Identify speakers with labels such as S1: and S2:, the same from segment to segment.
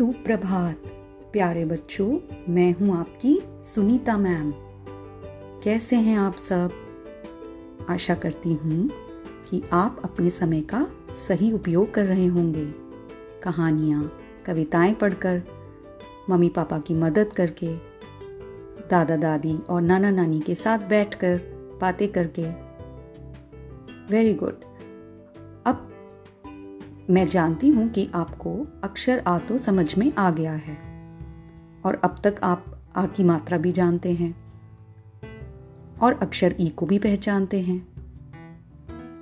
S1: सुप्रभात। प्यारे बच्चों, मैं हूँ आपकी सुनीता मैम। कैसे हैं आप सब? आशा करती हूँ कि आप अपने समय का सही उपयोग कर रहे होंगे। कहानियाँ, कविताएँ पढ़कर, मम्मी पापा की मदद करके, दादा दादी और नाना नानी के साथ बैठकर बातें करके। वेरी गुड मैं जानती हूँ कि आपको अक्षर आ तो समझ में आ गया है, और अब तक आप आ की मात्रा भी जानते हैं, और अक्षर ई को भी पहचानते हैं,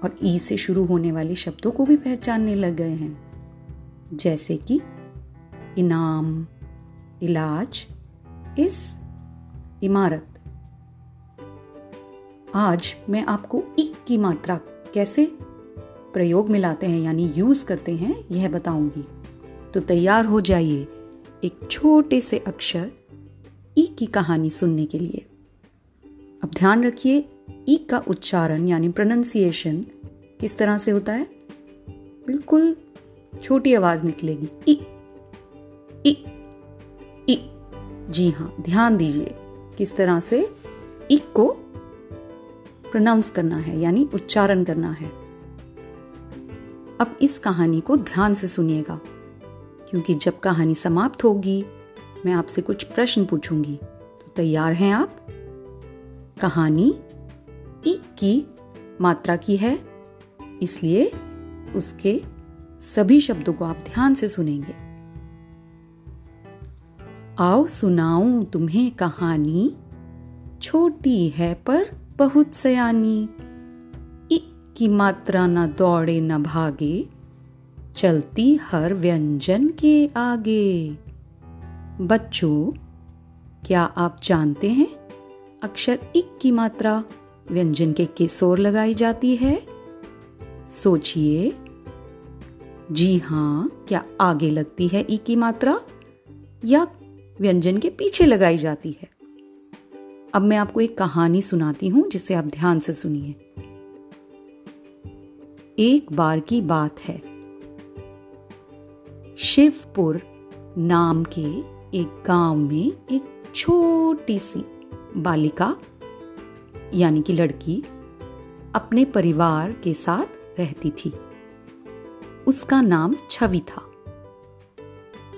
S1: और ई से शुरू होने वाले शब्दों को भी पहचानने लग गए हैं, जैसे कि इनाम, इलाज, इस, इमारत। आज मैं आपको ई की मात्रा कैसे प्रयोग में लाते हैं, यानी यूज़ करते हैं, यह बताऊँगी। तो तैयार हो जाइए एक छोटे से अक्षर ई की कहानी सुनने के लिए। अब ध्यान रखिए, ई का उच्चारण, यानी प्रोनाउंसिएशन किस तरह से होता है? बिल्कुल छोटी आवाज़ निकलेगी। ई ई ई। जी हाँ ध्यान दीजिए किस तरह से ई को प्रोनाउंस करना है, यानी उच्चारण करना है। अब इस कहानी को ध्यान से सुनिएगा, क्योंकि जब कहानी समाप्त होगी, मैं आपसे कुछ प्रश्न पूछूँगी। तो तैयार हैं आप? कहानी ई की मात्रा की है, इसलिए उसके सभी शब्दों को आप ध्यान से सुनेंगे। आओ सुनाऊं तुम्हें कहानी, छोटी है पर बहुत सयानी। की मात्रा न दौड़े न भागे, चलती हर व्यंजन के आगे। बच्चों, क्या आप जानते हैं, अक्षर इक की मात्रा व्यंजन के किस ओर लगाई जाती है? सोचिए। जी हाँ क्या आगे लगती है ई की मात्रा? या व्यंजन के पीछे लगाई जाती है? अब मैं आपको एक कहानी सुनाती हूँ, जिसे आप ध्यान से सुनिए। एक बार की बात है। शिवपुर नाम के एक गाँव में एक छोटी सी बालिका, यानी कि लड़की, अपने परिवार के साथ रहती थी। उसका नाम छवि था।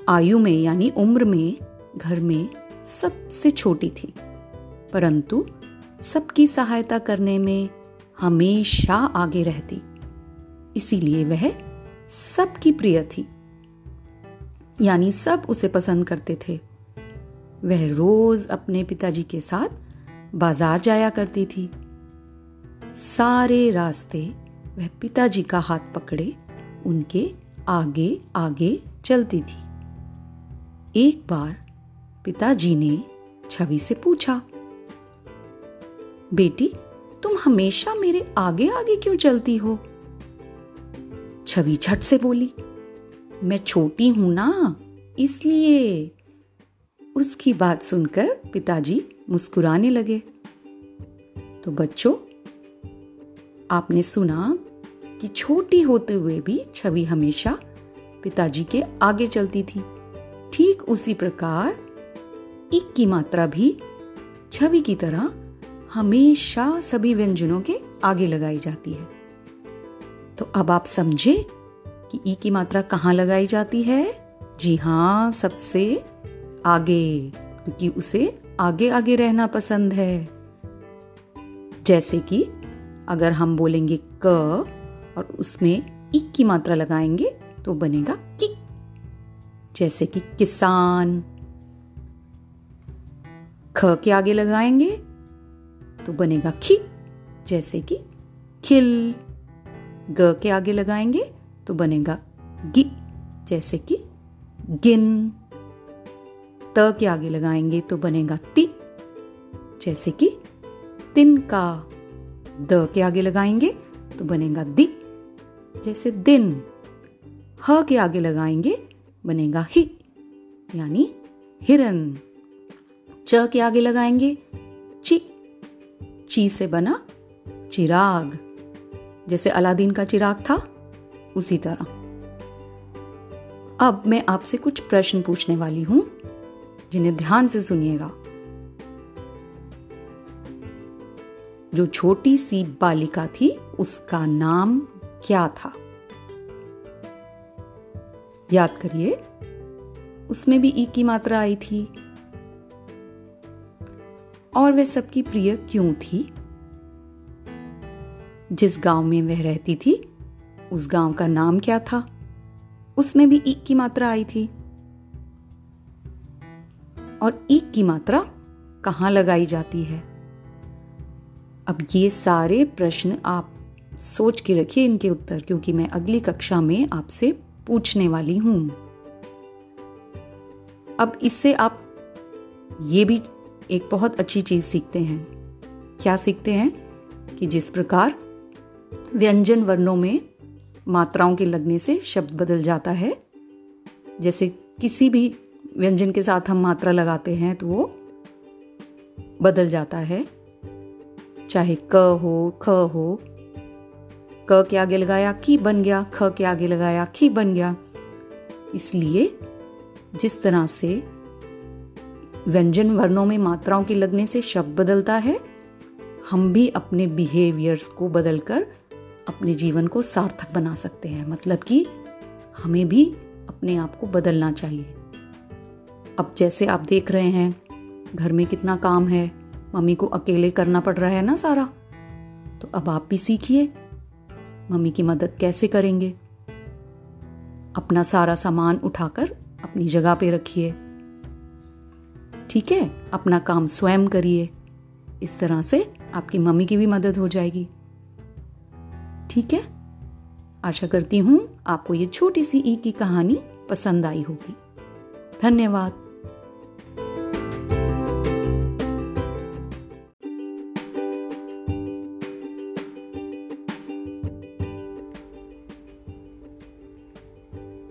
S1: आयु में, यानी उम्र में, घर में सबसे छोटी थी। परंतु सबकी सहायता करने में हमेशा आगे रहती। इसीलिए वह सबकी प्रिय थी। यानी सब उसे पसंद करते थे। वह रोज अपने पिताजी के साथ बाज़ार जाया करती थी। सारे रास्ते वह पिताजी का हाथ पकड़े, उनके आगे आगे चलती थी। एक बार पिताजी ने छवि से पूछा, बेटी, तुम हमेशा मेरे आगे आगे क्यों चलती हो? छवि झट से बोली, मैं छोटी हूँ ना, इसलिए उसकी बात सुनकर पिताजी मुस्कुराने लगे। तो बच्चों, आपने सुना कि छोटी होते हुए भी छवि हमेशा पिताजी के आगे चलती थी। ठीक उसी प्रकार इक की मात्रा भी छवि की तरह हमेशा सभी व्यंजनों के आगे लगाई जाती है। तो अब आप समझे कि ई की मात्रा कहाँ लगाई जाती है? जी हाँ सबसे आगे, क्योंकि उसे आगे आगे रहना पसंद है। जैसे कि अगर हम बोलेंगे क और उसमें ई की मात्रा लगाएँगे तो बनेगा कि। जैसे कि किसान। ख के आगे लगाएँगे तो बनेगा खी, जैसे कि खिल। ग के आगे लगाएँगे तो बनेगा गि, जैसे कि गिन। त के आगे लगाएँगे तो बनेगा ति, जैसे कि तिन का। द के आगे लगाएँगे तो बनेगा दि, जैसे दिन। ह के आगे लगाएँगे बनेगा ही, यानी हिरन। च के आगे लगाएँगे ची ची से बना चिराग। जैसे अलादीन का चिराग था? उसी तरह। अब मैं आपसे कुछ प्रश्न पूछने वाली हूँ, जिन्हें ध्यान से सुनिएगा। जो छोटी सी बालिका थी, उसका नाम क्या था? याद करिए, उसमें भी ई की मात्रा आई थी। और वह सबकी प्रिय क्यों थी? जिस गाँव में वह रहती थी, उस गाँव का नाम क्या था? उसमें भी ई की मात्रा आई थी। और ई की मात्रा कहाँ लगाई जाती है? अब ये सारे प्रश्न आप सोच के रखिए इनके उत्तर, क्योंकि मैं अगली कक्षा में आपसे पूछने वाली हूँ। अब इससे आप ये भी एक बहुत अच्छी चीज़ सीखते हैं। क्या सीखते हैं? कि जिस प्रकार व्यंजन वर्णों में मात्राओं के लगने से शब्द बदल जाता है। जैसे किसी भी व्यंजन के साथ हम मात्रा लगाते हैं तो वो बदल जाता है। चाहे क हो, ख हो, क के आगे लगाया की बन गया, ख के आगे लगाया, खी बन गया। इसलिए जिस तरह से व्यंजन वर्णों में मात्राओं के लगने से शब्द बदलता है, हम भी अपने बिहेवियर्स को बदलकर अपने जीवन को सार्थक बना सकते हैं। मतलब कि हमें भी अपने आप को बदलना चाहिए। अब जैसे आप देख रहे हैं, घर में कितना काम है, मम्मी को अकेले करना पड़ रहा है ना सारा। तो अब आप भी सीखिए, मम्मी की मदद कैसे करेंगे? अपना सारा सामान उठाकर अपनी जगह पे रखिए। ठीक है? अपना काम स्वयं करिए। इस तरह से आपकी मम्मी की भी मदद हो जाएगी। ठीक है? आशा करती हूँ आपको ये छोटी सी ई की कहानी पसंद आई होगी। धन्यवाद।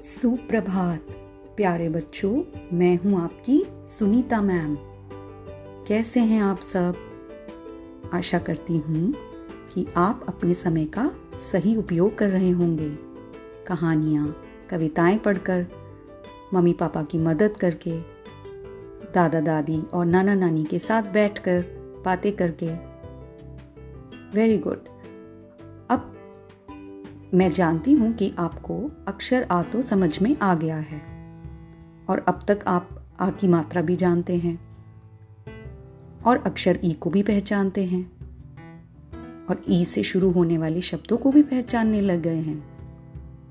S1: सुप्रभात, प्यारे बच्चों, मैं हूँ आपकी सुनीता मैम। कैसे हैं आप सब? आशा करती हूँ कि आप अपने समय का सही उपयोग कर रहे होंगे। कहानियाँ, कविताएँ पढ़कर, मम्मी पापा की मदद करके, दादा दादी और नाना नानी के साथ बैठकर बातें करके। वेरी गुड अब मैं जानती हूँ कि आपको अक्षर आ तो समझ में आ गया है और अब तक आप आ की मात्रा भी जानते हैं और अक्षर ई को भी पहचानते हैं। और ई से शुरू होने वाले शब्दों को भी पहचानने लग गए हैं।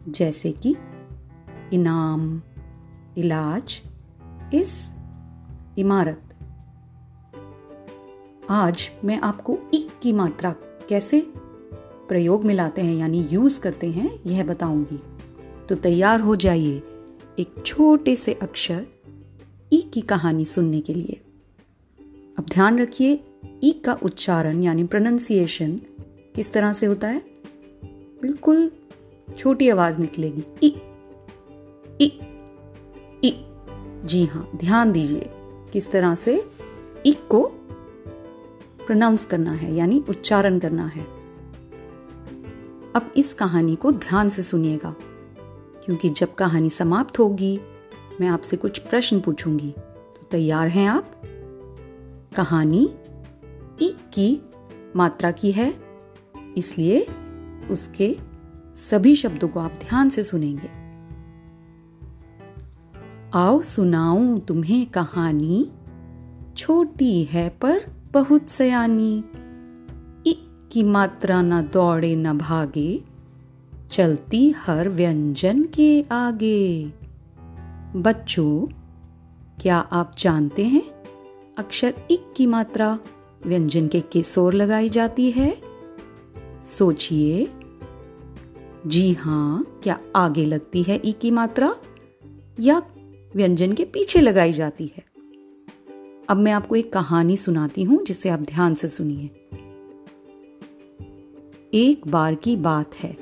S1: जैसे कि इनाम, इलाज, इस इमारत। आज मैं आपको ई की मात्रा कैसे प्रयोग में लाते हैं, यानी यूज़ करते हैं, यह बताऊँगी। तो तैयार हो जाइए एक छोटे से अक्षर ई की कहानी सुनने के लिए। अब ध्यान रखिए ई का उच्चारण, यानी प्रोनाउंसिएशन किस तरह से होता है? बिल्कुल छोटी आवाज़ निकलेगी। ई ई ई। जी हाँ ध्यान दीजिए किस तरह से ई को प्रोनाउंस करना है, यानी उच्चारण करना है। अब इस कहानी को ध्यान से सुनिएगा, क्योंकि जब कहानी समाप्त होगी, मैं आपसे कुछ प्रश्न पूछूँगी। तो तैयार हैं आप? कहानी ई की मात्रा की है, इसलिए उसके सभी शब्दों को आप ध्यान से सुनेंगे। आओ सुनाऊं तुम्हें कहानी, छोटी है पर बहुत सयानी। की मात्रा न दौड़े न भागे, चलती हर व्यंजन के आगे। बच्चों, क्या आप जानते हैं अक्षर इक की मात्रा? व्यंजन के किस ओर लगाई जाती है। सोचिए। जी हाँ क्या आगे लगती है ई की मात्रा? या व्यंजन के पीछे लगाई जाती है? अब मैं आपको एक कहानी सुनाती हूँ, जिसे आप ध्यान से सुनिए। एक बार की बात है।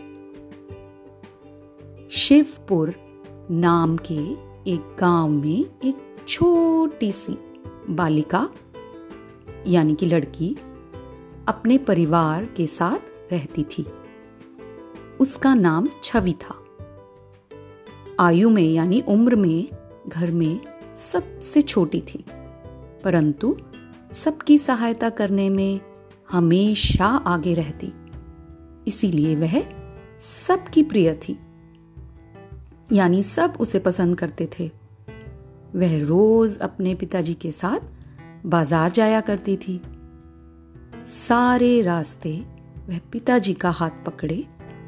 S1: शिवपुर नाम के एक गाँव में एक छोटी सी बालिका यानी कि लड़की, अपने परिवार के साथ रहती थी। उसका नाम छवि था। आयु में यानी उम्र में, घर में सबसे छोटी थी। परंतु सबकी सहायता करने में हमेशा आगे रहती। इसीलिए वह सबकी प्रिय थी। यानी सब उसे पसंद करते थे। वह रोज अपने पिताजी के साथ बाज़ार जाया करती थी। सारे रास्ते वह पिताजी का हाथ पकड़े,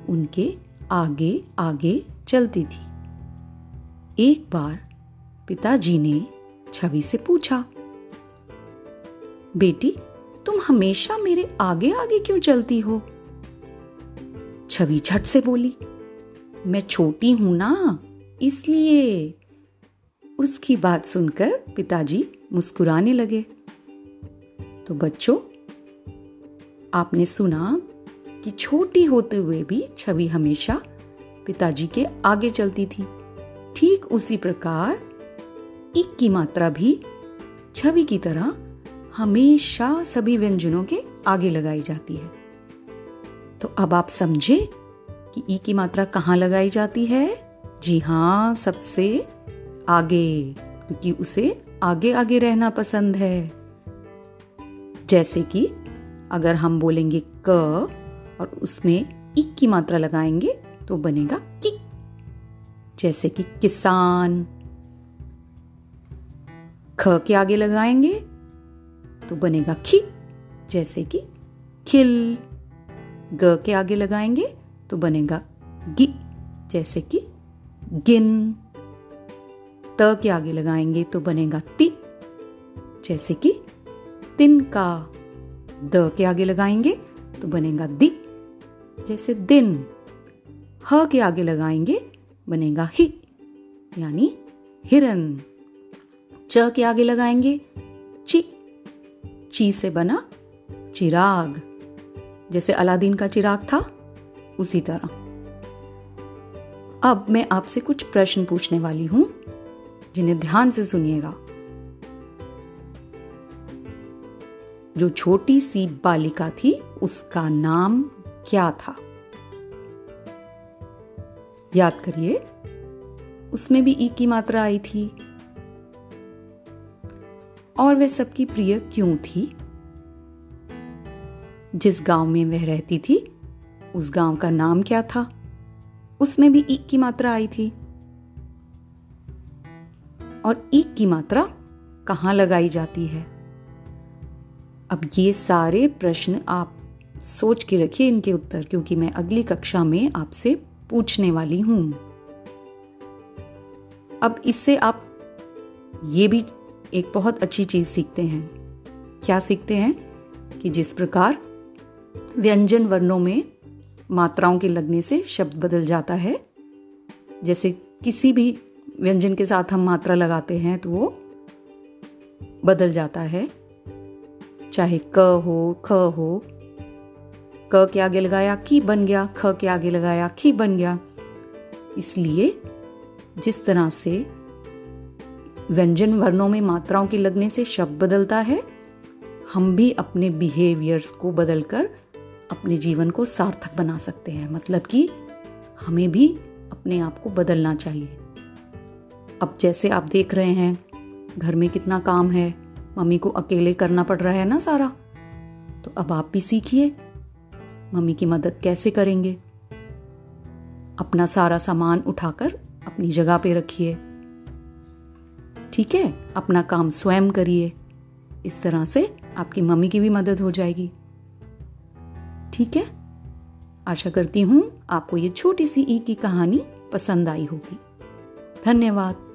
S1: उनके आगे आगे चलती थी। एक बार पिताजी ने छवि से पूछा, बेटी, तुम हमेशा मेरे आगे आगे क्यों चलती हो? छवि झट से बोली, मैं छोटी हूँ ना, इसलिए। उसकी बात सुनकर पिताजी मुस्कुराने लगे। तो बच्चों, आपने सुना कि छोटी होते हुए भी छवि हमेशा पिताजी के आगे चलती थी। ठीक उसी प्रकार इक की मात्रा भी छवि की तरह हमेशा सभी व्यंजनों के आगे लगाई जाती है। तो अब आप समझे कि ई की मात्रा कहाँ लगाई जाती है? जी हाँ सबसे आगे, क्योंकि उसे आगे आगे रहना पसंद है। जैसे कि अगर हम बोलेंगे क और उसमें इक की मात्रा लगाएँगे तो बनेगा कि। जैसे कि किसान। ख के आगे लगाएँगे तो बनेगा खी। जैसे कि खिल। ग के आगे लगाएँगे तो बनेगा गि। जैसे कि गिन। त के आगे लगाएँगे तो बनेगा ति। जैसे कि तिन का द के आगे लगाएँगे तो बनेगा दि। जैसे दिन ह के आगे लगाएँगे, बनेगा ही, यानी हिरन। च के आगे लगाएँगे, ची। ची से बना चिराग। जैसे अलादीन का चिराग था, उसी तरह। अब मैं आपसे कुछ प्रश्न पूछने वाली हूँ। जिन्हें ध्यान से सुनिएगा। जो छोटी सी बालिका थी, उसका नाम क्या था? याद करिए, उसमें भी ई की मात्रा आई थी। और वह सबकी प्रिय क्यों थी? जिस गाँव में वह रहती थी, उस गाँव का नाम क्या था? उसमें भी ईक की मात्रा आई थी। और ईक की मात्रा कहाँ लगाई जाती है? अब ये सारे प्रश्न आप सोच के रखिए इनके उत्तर, क्योंकि मैं अगली कक्षा में आपसे पूछने वाली हूँ। अब इससे आप ये भी एक बहुत अच्छी चीज़ सीखते हैं। क्या सीखते हैं? कि जिस प्रकार व्यंजन वर्णों में मात्राओं के लगने से शब्द बदल जाता है, जैसे किसी भी व्यंजन के साथ हम मात्रा लगाते हैं तो वो बदल जाता है। चाहे क हो, ख हो, क के आगे लगाया की बन गया, ख के आगे लगाया, खी बन गया। इसलिए जिस तरह से व्यंजन वर्णों में मात्राओं के लगने से शब्द बदलता है, हम भी अपने बिहेवियर्स को बदलकर अपने जीवन को सार्थक बना सकते हैं। मतलब कि हमें भी अपने आप को बदलना चाहिए। अब जैसे आप देख रहे हैं, घर में कितना काम है, मम्मी को अकेले करना पड़ रहा है ना सारा? तो अब आप भी सीखिए, मम्मी की मदद कैसे करेंगे? अपना सारा सामान उठाकर अपनी जगह पे रखिए। ठीक है? अपना काम स्वयं करिए। इस तरह से आपकी मम्मी की भी मदद हो जाएगी। ठीक है? आशा करती हूँ आपको ये छोटी सी ई की कहानी पसंद आई होगी। धन्यवाद।